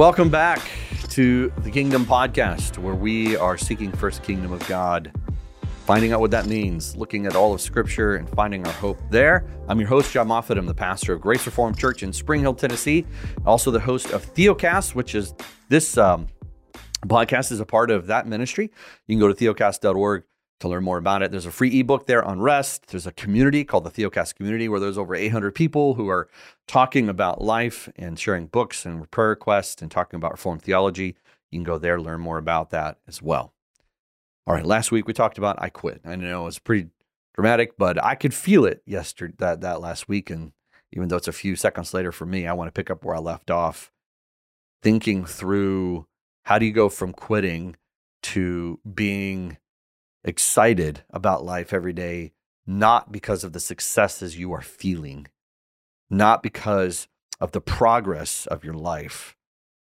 Welcome back to the Kingdom Podcast, where we are seeking first kingdom of God, finding out what that means, looking at all of Scripture and finding our hope there. I'm your host, Jon Moffitt. I'm the pastor of Grace Reformed Church in Spring Hill, Tennessee. Also, the host of Theocast, which is this um, podcast is a part of that ministry. You can go to theocast.org to learn more about it. There's a free ebook there on rest. There's a community called the Theocast community where there's over 800 people who are talking about life and sharing books and prayer requests and talking about Reformed theology. You can go there, learn more about that as well. All right, last week we talked about I quit. I know it's pretty dramatic, but I could feel it yesterday that, that last week. And even though it's a few seconds later for me, I want to pick up where I left off, thinking through how do you go from quitting to being excited about life every day, not because of the successes you are feeling, not because of the progress of your life,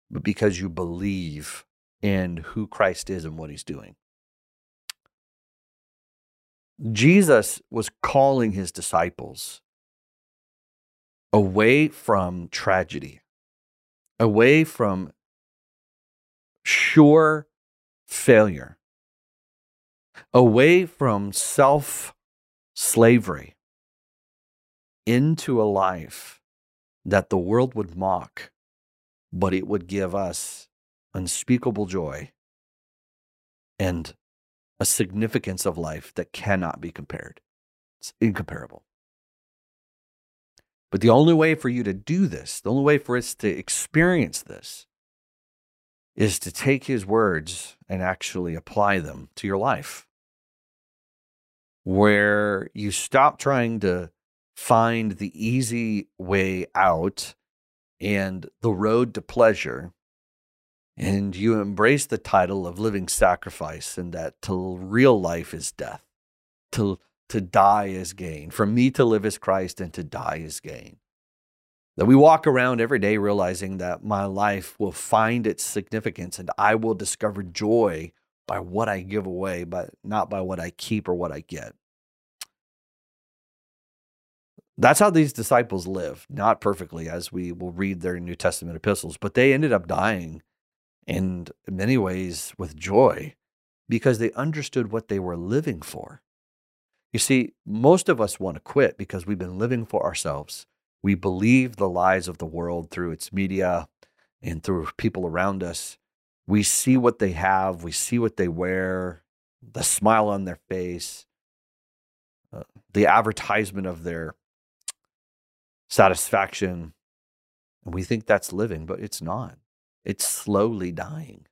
but because you believe in who Christ is and what he's doing. Jesus was calling his disciples away from tragedy, away from sure failure, away from self slavery into a life that the world would mock, but it would give us unspeakable joy and a significance of life that cannot be compared. It's incomparable. But the only way for you to do this, the only way for us to experience this, is to take his words and actually apply them to your life where you stop trying to find the easy way out and the road to pleasure and you embrace the title of living sacrifice and that to real life is death to to die is gain for me to live is christ and to die is gain. That we walk around every day realizing that my life will find its significance and i will discover joy by what I give away, but not by what I keep or what I get. That's how these disciples live, not perfectly, as we will read their New Testament epistles, but they ended up dying in many ways with joy because they understood what they were living for. You see, most of us want to quit because we've been living for ourselves. We believe the lies of the world through its media and through people around us we see what they have, we see what they wear, the smile on their face, uh, the advertisement of their satisfaction. And we think that's living, but it's not. It's slowly dying.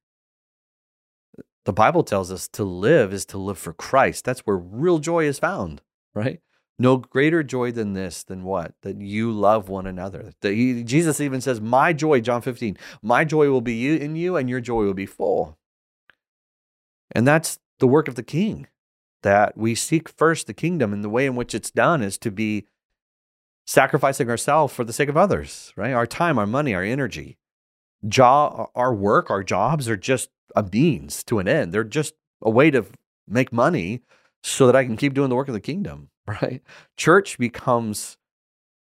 The Bible tells us to live is to live for Christ. That's where real joy is found, right? No greater joy than this, than what? That you love one another. That he, Jesus even says, My joy, John 15, my joy will be you in you, and your joy will be full. And that's the work of the king, that we seek first the kingdom, and the way in which it's done is to be sacrificing ourselves for the sake of others, right? Our time, our money, our energy. Our work, our jobs are just a means to an end. They're just a way to make money so that I can keep doing the work of the kingdom. Right? Church becomes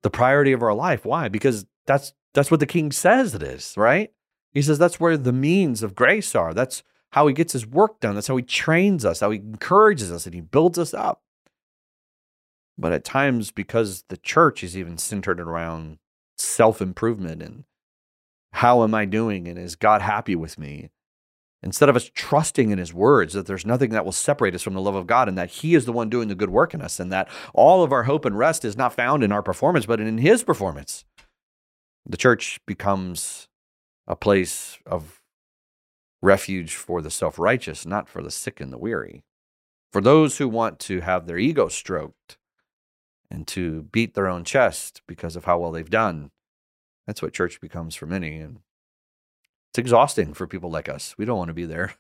the priority of our life. Why? Because that's that's what the king says it is, right? He says that's where the means of grace are. That's how he gets his work done. That's how he trains us, how he encourages us, and he builds us up. But at times, because the church is even centered around self improvement and how am I doing and is God happy with me? Instead of us trusting in his words that there's nothing that will separate us from the love of God and that he is the one doing the good work in us and that all of our hope and rest is not found in our performance, but in his performance, the church becomes a place of refuge for the self righteous, not for the sick and the weary. For those who want to have their ego stroked and to beat their own chest because of how well they've done, that's what church becomes for many. And it's exhausting for people like us. We don't want to be there.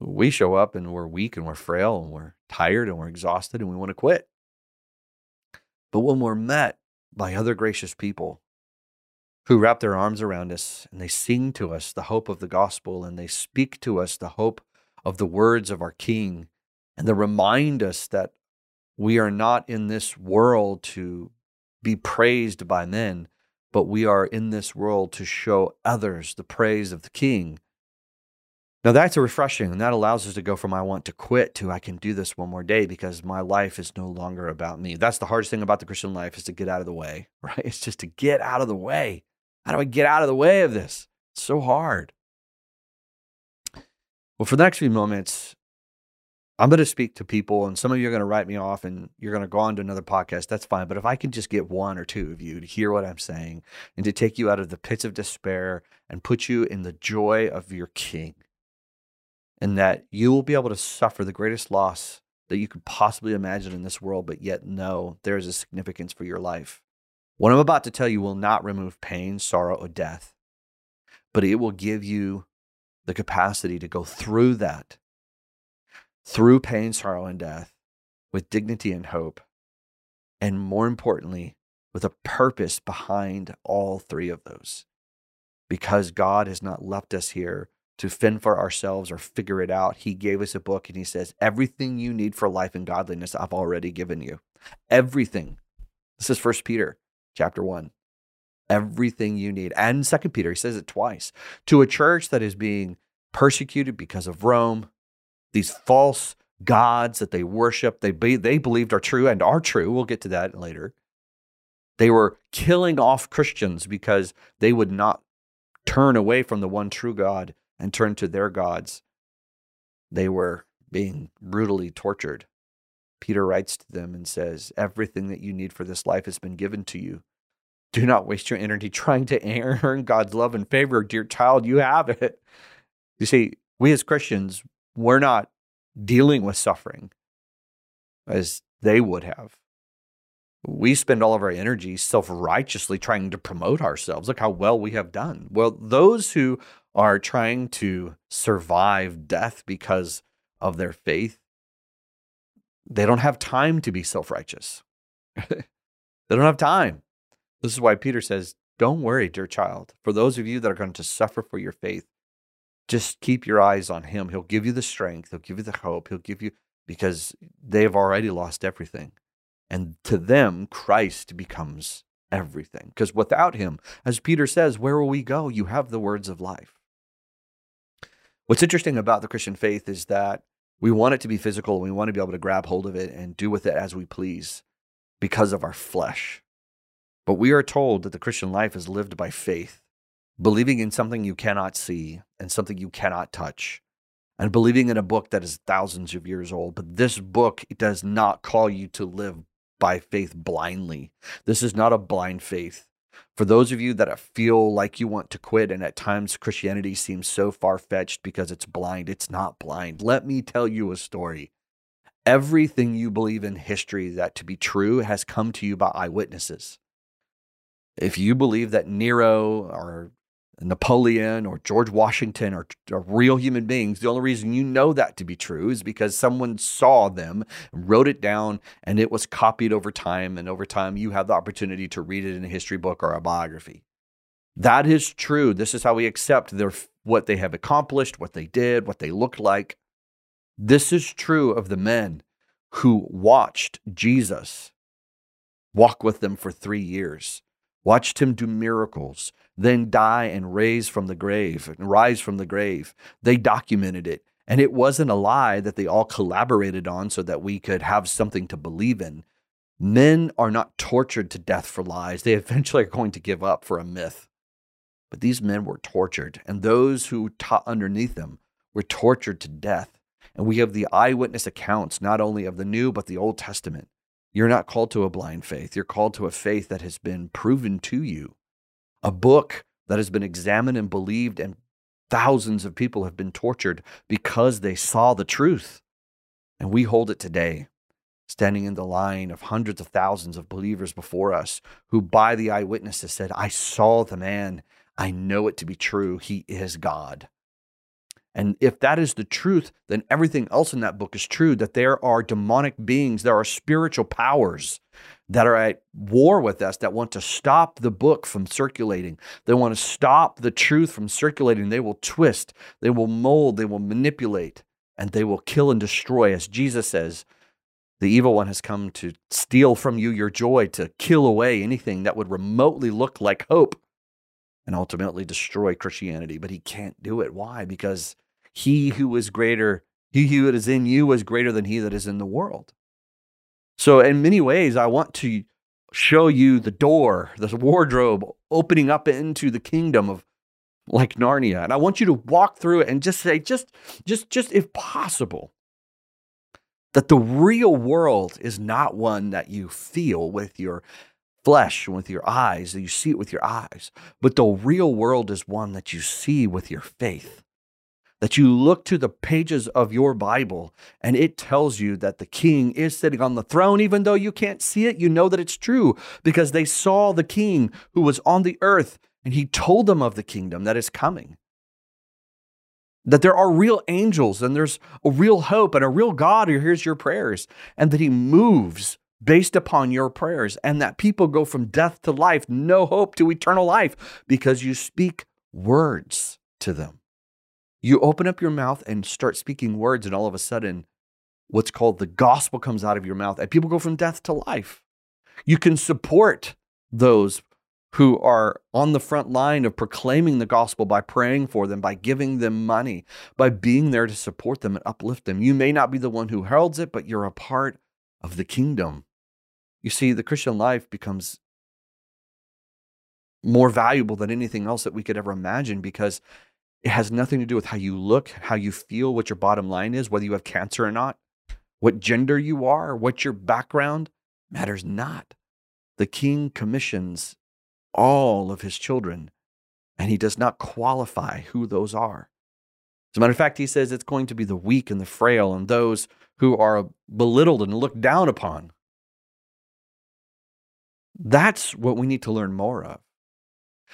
We show up and we're weak and we're frail and we're tired and we're exhausted and we want to quit. But when we're met by other gracious people who wrap their arms around us and they sing to us the hope of the gospel and they speak to us the hope of the words of our King and they remind us that we are not in this world to be praised by men, but we are in this world to show others the praise of the King. Now that's a refreshing, and that allows us to go from I want to quit to I can do this one more day because my life is no longer about me. That's the hardest thing about the Christian life is to get out of the way, right? It's just to get out of the way. How do I get out of the way of this? It's so hard. Well, for the next few moments, I'm going to speak to people, and some of you are going to write me off and you're going to go on to another podcast. That's fine. But if I can just get one or two of you to hear what I'm saying and to take you out of the pits of despair and put you in the joy of your King, and that you will be able to suffer the greatest loss that you could possibly imagine in this world, but yet know there is a significance for your life. What I'm about to tell you will not remove pain, sorrow, or death, but it will give you the capacity to go through that through pain, sorrow, and death with dignity and hope. And more importantly, with a purpose behind all three of those. Because God has not left us here to fend for ourselves or figure it out. He gave us a book and He says, Everything you need for life and godliness, I've already given you. Everything. This is First Peter chapter 1. Everything you need. And Second Peter, he says it twice. To a church that is being persecuted because of Rome, these false gods that they worship, they, be, they believed are true and are true. We'll get to that later. They were killing off Christians because they would not turn away from the one true God and turn to their gods. They were being brutally tortured. Peter writes to them and says, Everything that you need for this life has been given to you. Do not waste your energy trying to earn God's love and favor. Dear child, you have it. You see, we as Christians, we're not dealing with suffering as they would have. We spend all of our energy self righteously trying to promote ourselves. Look how well we have done. Well, those who are trying to survive death because of their faith, they don't have time to be self righteous. they don't have time. This is why Peter says, Don't worry, dear child. For those of you that are going to suffer for your faith, just keep your eyes on him. He'll give you the strength, he'll give you the hope, he'll give you because they've already lost everything. And to them, Christ becomes everything. Because without him, as Peter says, where will we go? You have the words of life. What's interesting about the Christian faith is that we want it to be physical. We want to be able to grab hold of it and do with it as we please because of our flesh. But we are told that the Christian life is lived by faith believing in something you cannot see and something you cannot touch, and believing in a book that is thousands of years old. But this book does not call you to live by faith blindly. This is not a blind faith. For those of you that feel like you want to quit, and at times Christianity seems so far fetched because it's blind, it's not blind. Let me tell you a story. Everything you believe in history that to be true has come to you by eyewitnesses. If you believe that Nero or Napoleon or George Washington are, are, real human beings. The only reason you know that to be true is because someone saw them, wrote it down, and it was copied over time. And over time, you have the opportunity to read it in a history book or a biography. That is true. This is how we accept their what they have accomplished, what they did, what they looked like. This is true of the men who watched Jesus walk with them for three years, watched him do miracles, then die and raise from the grave and rise from the grave. They documented it. And it wasn't a lie that they all collaborated on so that we could have something to believe in. Men are not tortured to death for lies. They eventually are going to give up for a myth. But these men were tortured, and those who taught underneath them were tortured to death. And we have the eyewitness accounts, not only of the New, but the Old Testament. You're not called to a blind faith. You're called to a faith that has been proven to you a book that has been examined and believed, and thousands of people have been tortured because they saw the truth. And we hold it today, standing in the line of hundreds of thousands of believers before us who, by the eyewitnesses, said, I saw the man. I know it to be true. He is God. And if that is the truth, then everything else in that book is true that there are demonic beings, there are spiritual powers that are at war with us that want to stop the book from circulating. They want to stop the truth from circulating. They will twist, they will mold, they will manipulate, and they will kill and destroy. As Jesus says, The evil one has come to steal from you your joy, to kill away anything that would remotely look like hope and ultimately destroy Christianity. But he can't do it. Why? Because he who is greater, he who is in you is greater than he that is in the world. So, in many ways, I want to show you the door, this wardrobe opening up into the kingdom of like Narnia. And I want you to walk through it and just say, just, just, just if possible, that the real world is not one that you feel with your flesh and with your eyes, you see it with your eyes, but the real world is one that you see with your faith. That you look to the pages of your Bible and it tells you that the king is sitting on the throne, even though you can't see it, you know that it's true because they saw the king who was on the earth and he told them of the kingdom that is coming that there are real angels and there's a real hope and a real God who hears your prayers and that he moves based upon your prayers and that people go from death to life, no hope to eternal life because you speak words to them. You open up your mouth and start speaking words, and all of a sudden, what's called the gospel comes out of your mouth, and people go from death to life. You can support those who are on the front line of proclaiming the gospel by praying for them, by giving them money, by being there to support them and uplift them. You may not be the one who heralds it, but you're a part of the kingdom. You see, the Christian life becomes more valuable than anything else that we could ever imagine because it has nothing to do with how you look, how you feel, what your bottom line is, whether you have cancer or not, what gender you are, what your background matters not. The king commissions all of his children, and he does not qualify who those are. As a matter of fact, he says it's going to be the weak and the frail and those who are belittled and looked down upon. That's what we need to learn more of.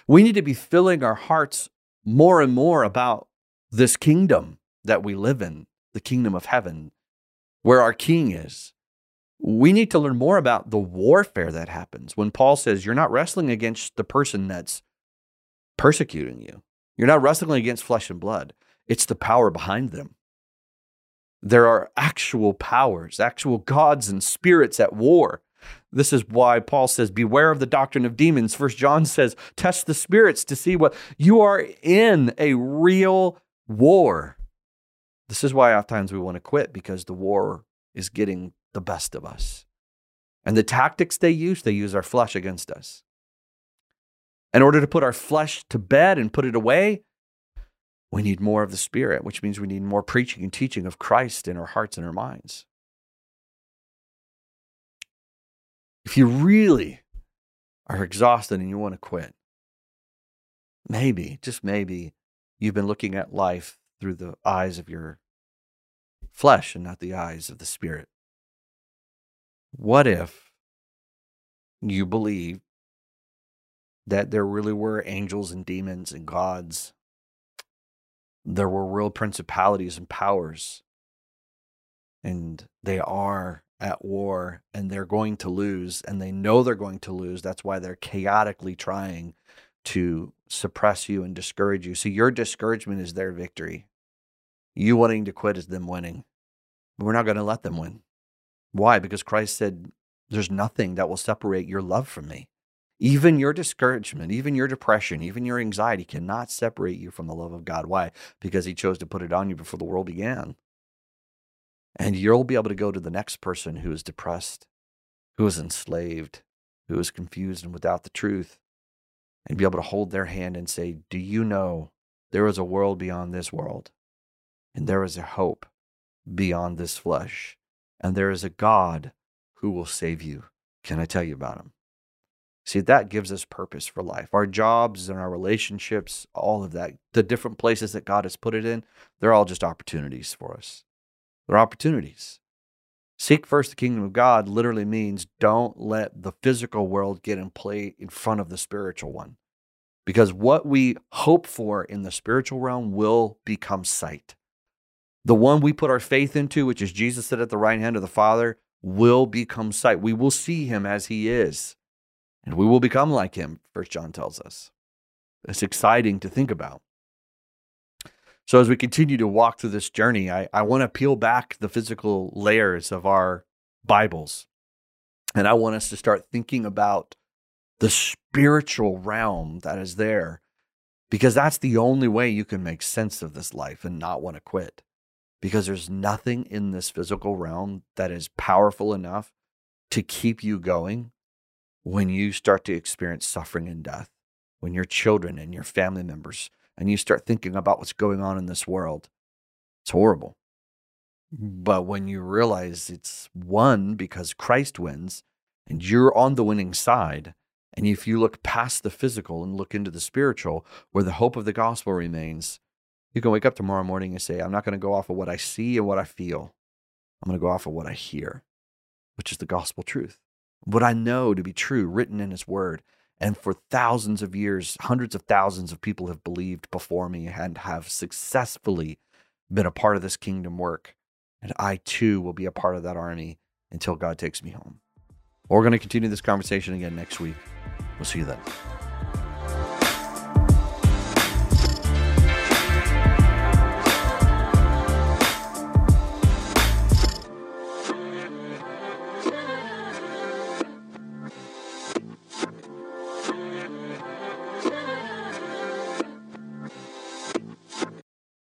We need to be filling our hearts more and more about this kingdom that we live in, the kingdom of heaven, where our king is we need to learn more about the warfare that happens when Paul says you're not wrestling against the person that's persecuting you. You're not wrestling against flesh and blood. It's the power behind them. There are actual powers, actual gods and spirits at war. This is why Paul says, Beware of the doctrine of demons. First John says, Test the spirits to see what you are in a real war. This is why oftentimes we want to quit because the war is getting the best of us. And the tactics they use, they use our flesh against us. In order to put our flesh to bed and put it away, we need more of the Spirit, which means we need more preaching and teaching of Christ in our hearts and our minds. If you really are exhausted and you want to quit, maybe, just maybe, you've been looking at life through the eyes of your flesh and not the eyes of the Spirit. What if you believe that there really were angels and demons and gods? There were real principalities and powers, and they are at war and they're going to lose, and they know they're going to lose. That's why they're chaotically trying to suppress you and discourage you. So your discouragement is their victory. You wanting to quit is them winning. We're not going to let them win. Why? Because Christ said, There's nothing that will separate your love from me. Even your discouragement, even your depression, even your anxiety cannot separate you from the love of God. Why? Because He chose to put it on you before the world began. And you'll be able to go to the next person who is depressed, who is enslaved, who is confused and without the truth, and be able to hold their hand and say, Do you know there is a world beyond this world? And there is a hope beyond this flesh and there is a God who will save you. Can I tell you about him? See, that gives us purpose for life. Our jobs and our relationships, all of that, the different places that God has put it in, they're all just opportunities for us. They're opportunities. Seek first the kingdom of God literally means don't let the physical world get in play in front of the spiritual one. Because what we hope for in the spiritual realm will become sight. The one we put our faith into, which is Jesus sit at the right hand of the Father, will become sight. We will see him as he is, and we will become like him, First John tells us. It's exciting to think about. So, as we continue to walk through this journey, I, I want to peel back the physical layers of our Bibles. And I want us to start thinking about the spiritual realm that is there because that's the only way you can make sense of this life and not want to quit. Because there's nothing in this physical realm that is powerful enough to keep you going when you start to experience suffering and death, when your children and your family members, and you start thinking about what's going on in this world. It's horrible. Mm-hmm. But when you realize it's won because Christ wins and you're on the winning side, and if you look past the physical and look into the spiritual, where the hope of the gospel remains, you can wake up tomorrow morning and say, I'm not going to go off of what I see and what I feel. I'm going to go off of what I hear, which is the gospel truth. What I know to be true, written in his word. And for thousands of years, hundreds of thousands of people have believed before me and have successfully been a part of this kingdom work. And I too will be a part of that army until God takes me home. We're going to continue this conversation again next week. We'll see you then.